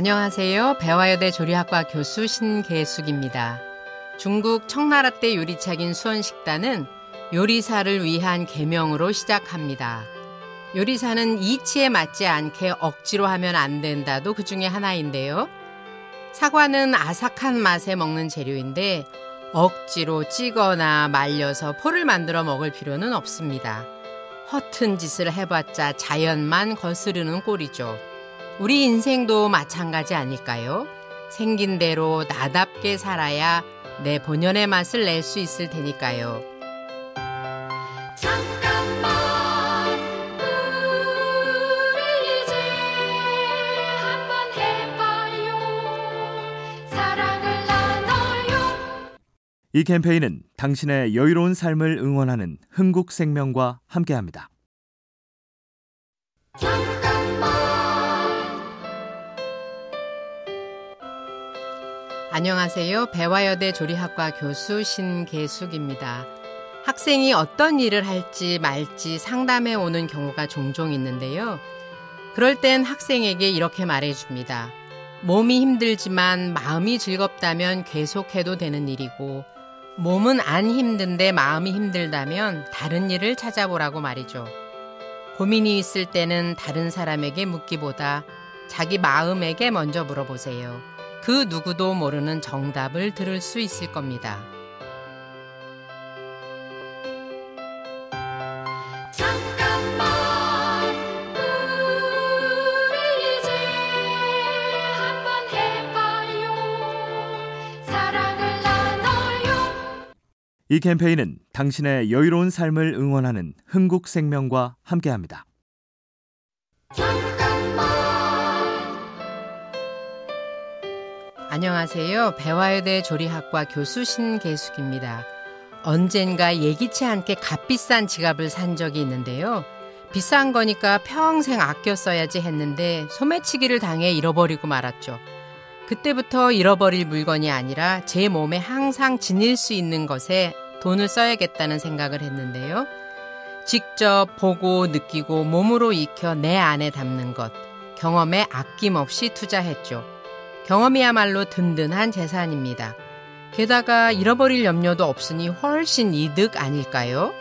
안녕하세요. 배화여대 조리학과 교수 신계숙입니다. 중국 청나라 때 요리책인 수원식단은 요리사를 위한 계명으로 시작합니다. 요리사는 이치에 맞지 않게 억지로 하면 안 된다도 그 중에 하나인데요. 사과는 아삭한 맛에 먹는 재료인데 억지로 찌거나 말려서 포를 만들어 먹을 필요는 없습니다. 허튼 짓을 해봤자 자연만 거스르는 꼴이죠. 우리 인생도 마찬가지 아닐까요? 생긴 대로 나답게 살아야 내 본연의 맛을 낼 수 있을 테니까요. 잠깐만 우리 이제 한번 해봐요. 사랑을 나눠요. 이 캠페인은 당신의 여유로운 삶을 응원하는 흥국생명과 함께합니다. 안녕하세요. 배화여대 조리학과 교수 신계숙입니다. 학생이 어떤 일을 할지 말지 상담해 오는 경우가 종종 있는데요. 그럴 땐 학생에게 이렇게 말해 줍니다. 몸이 힘들지만 마음이 즐겁다면 계속해도 되는 일이고, 몸은 안 힘든데 마음이 힘들다면 다른 일을 찾아보라고 말이죠. 고민이 있을 때는 다른 사람에게 묻기보다 자기 마음에게 먼저 물어보세요. 그 누구도 모르는 정답을 들을 수 있을 겁니다. 이 캠페인은 당신의 여유로운 삶을 응원하는 흥국생명과 함께합니다. 안녕하세요. 배화여대 조리학과 교수 신계숙입니다. 언젠가 예기치 않게 값비싼 지갑을 산 적이 있는데요. 비싼 거니까 평생 아껴 써야지 했는데 소매치기를 당해 잃어버리고 말았죠. 그때부터 잃어버릴 물건이 아니라 제 몸에 항상 지닐 수 있는 것에 돈을 써야겠다는 생각을 했는데요. 직접 보고 느끼고 몸으로 익혀 내 안에 담는 것, 경험에 아낌없이 투자했죠. 경험이야말로 든든한 재산입니다. 게다가 잃어버릴 염려도 없으니 훨씬 이득 아닐까요?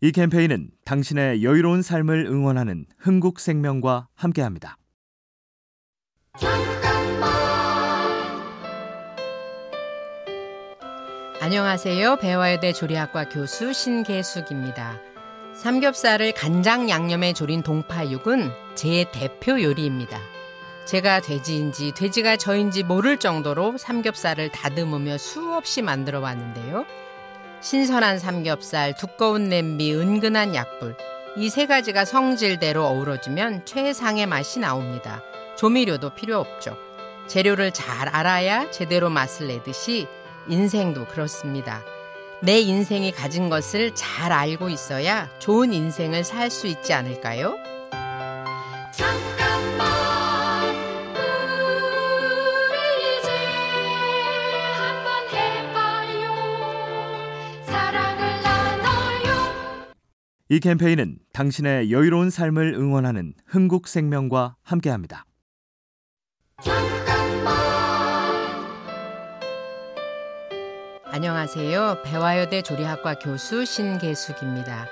이 캠페인은 당신의 여유로운 삶을 응원하는 흥국생명과 함께합니다. 안녕하세요. 배화여대 조리학과 교수 신계숙입니다. 삼겹살을 간장 양념에 졸인 동파육은 제 대표 요리입니다. 제가 돼지인지 돼지가 저인지 모를 정도로 삼겹살을 다듬으며 수없이 만들어 왔는데요. 신선한 삼겹살, 두꺼운 냄비, 은근한 약불. 이 세 가지가 성질대로 어우러지면 최상의 맛이 나옵니다. 조미료도 필요 없죠. 재료를 잘 알아야 제대로 맛을 내듯이 인생도 그렇습니다. 내 인생이 가진 것을 잘 알고 있어야 좋은 인생을 살 수 있지 않을까요? 이 캠페인은 당신의 여유로운 삶을 응원하는 흥국생명과 함께합니다. 안녕하세요. 배화여대 조리학과 교수 신계숙입니다.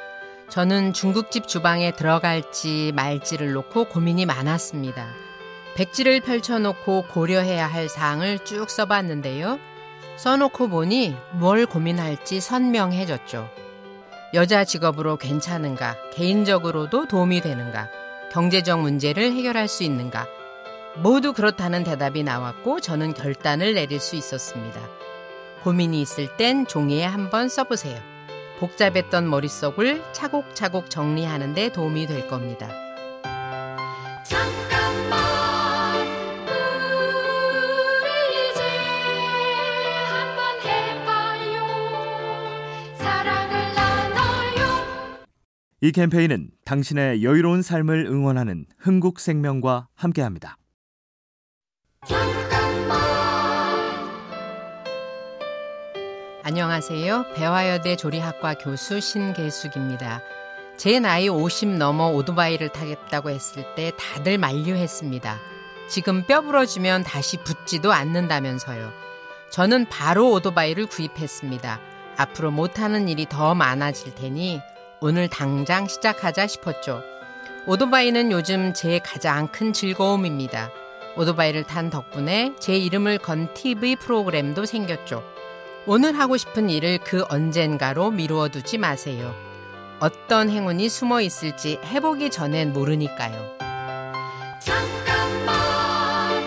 저는 중국집 주방에 들어갈지 말지를 놓고 고민이 많았습니다. 백지를 펼쳐놓고 고려해야 할 사항을 쭉 써봤는데요. 써놓고 보니 뭘 고민할지 선명해졌죠. 여자 직업으로 괜찮은가, 개인적으로도 도움이 되는가, 경제적 문제를 해결할 수 있는가, 모두 그렇다는 대답이 나왔고 저는 결단을 내릴 수 있었습니다. 고민이 있을 땐 종이에 한번 써보세요. 복잡했던 머릿속을 차곡차곡 정리하는 데 도움이 될 겁니다. 이 캠페인은 당신의 여유로운 삶을 응원하는 흥국생명과 함께합니다. 안녕하세요. 배화여대 조리학과 교수 신계숙입니다. 제 나이 50 넘어 오토바이를 타겠다고 했을 때 다들 만류했습니다. 지금 뼈 부러지면 다시 붙지도 않는다면서요. 저는 바로 오토바이를 구입했습니다. 앞으로 못하는 일이 더 많아질 테니 오늘 당장 시작하자 싶었죠. 오토바이는 요즘 제 가장 큰 즐거움입니다. 오토바이를 탄 덕분에 제 이름을 건 TV 프로그램도 생겼죠. 오늘 하고 싶은 일을 그 언젠가로 미루어 두지 마세요. 어떤 행운이 숨어 있을지 해보기 전엔 모르니까요. 잠깐만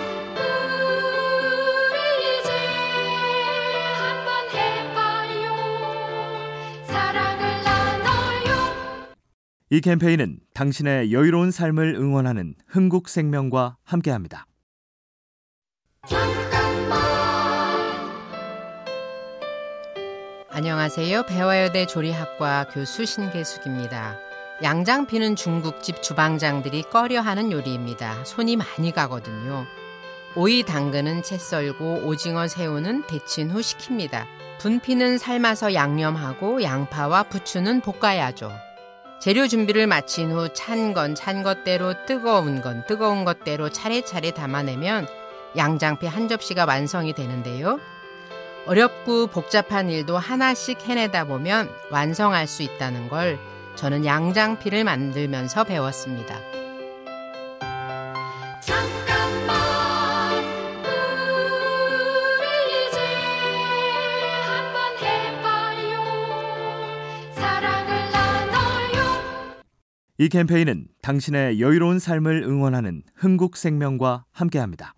우리 이제 한번 해봐요 사랑을 나눠요 이 캠페인은 당신의 여유로운 삶을 응원하는 흥국생명과 함께합니다. 안녕하세요. 배화여대 조리학과 교수 신계숙입니다. 양장피는 중국집 주방장들이 꺼려하는 요리입니다. 손이 많이 가거든요. 오이 당근은 채 썰고 오징어 새우는 데친 후 식힙니다. 분피는 삶아서 양념하고 양파와 부추는 볶아야죠. 재료 준비를 마친 후 찬 건 찬 것대로 뜨거운 건 뜨거운 것대로 차례차례 담아내면 양장피 한 접시가 완성이 되는데요. 어렵고 복잡한 일도 하나씩 해내다 보면 완성할 수 있다는 걸 저는 양장피를 만들면서 배웠습니다. 잠깐만 우리 이제 한번 해봐요 사랑을 나눠요 이 캠페인은 당신의 여유로운 삶을 응원하는 흥국생명과 함께합니다.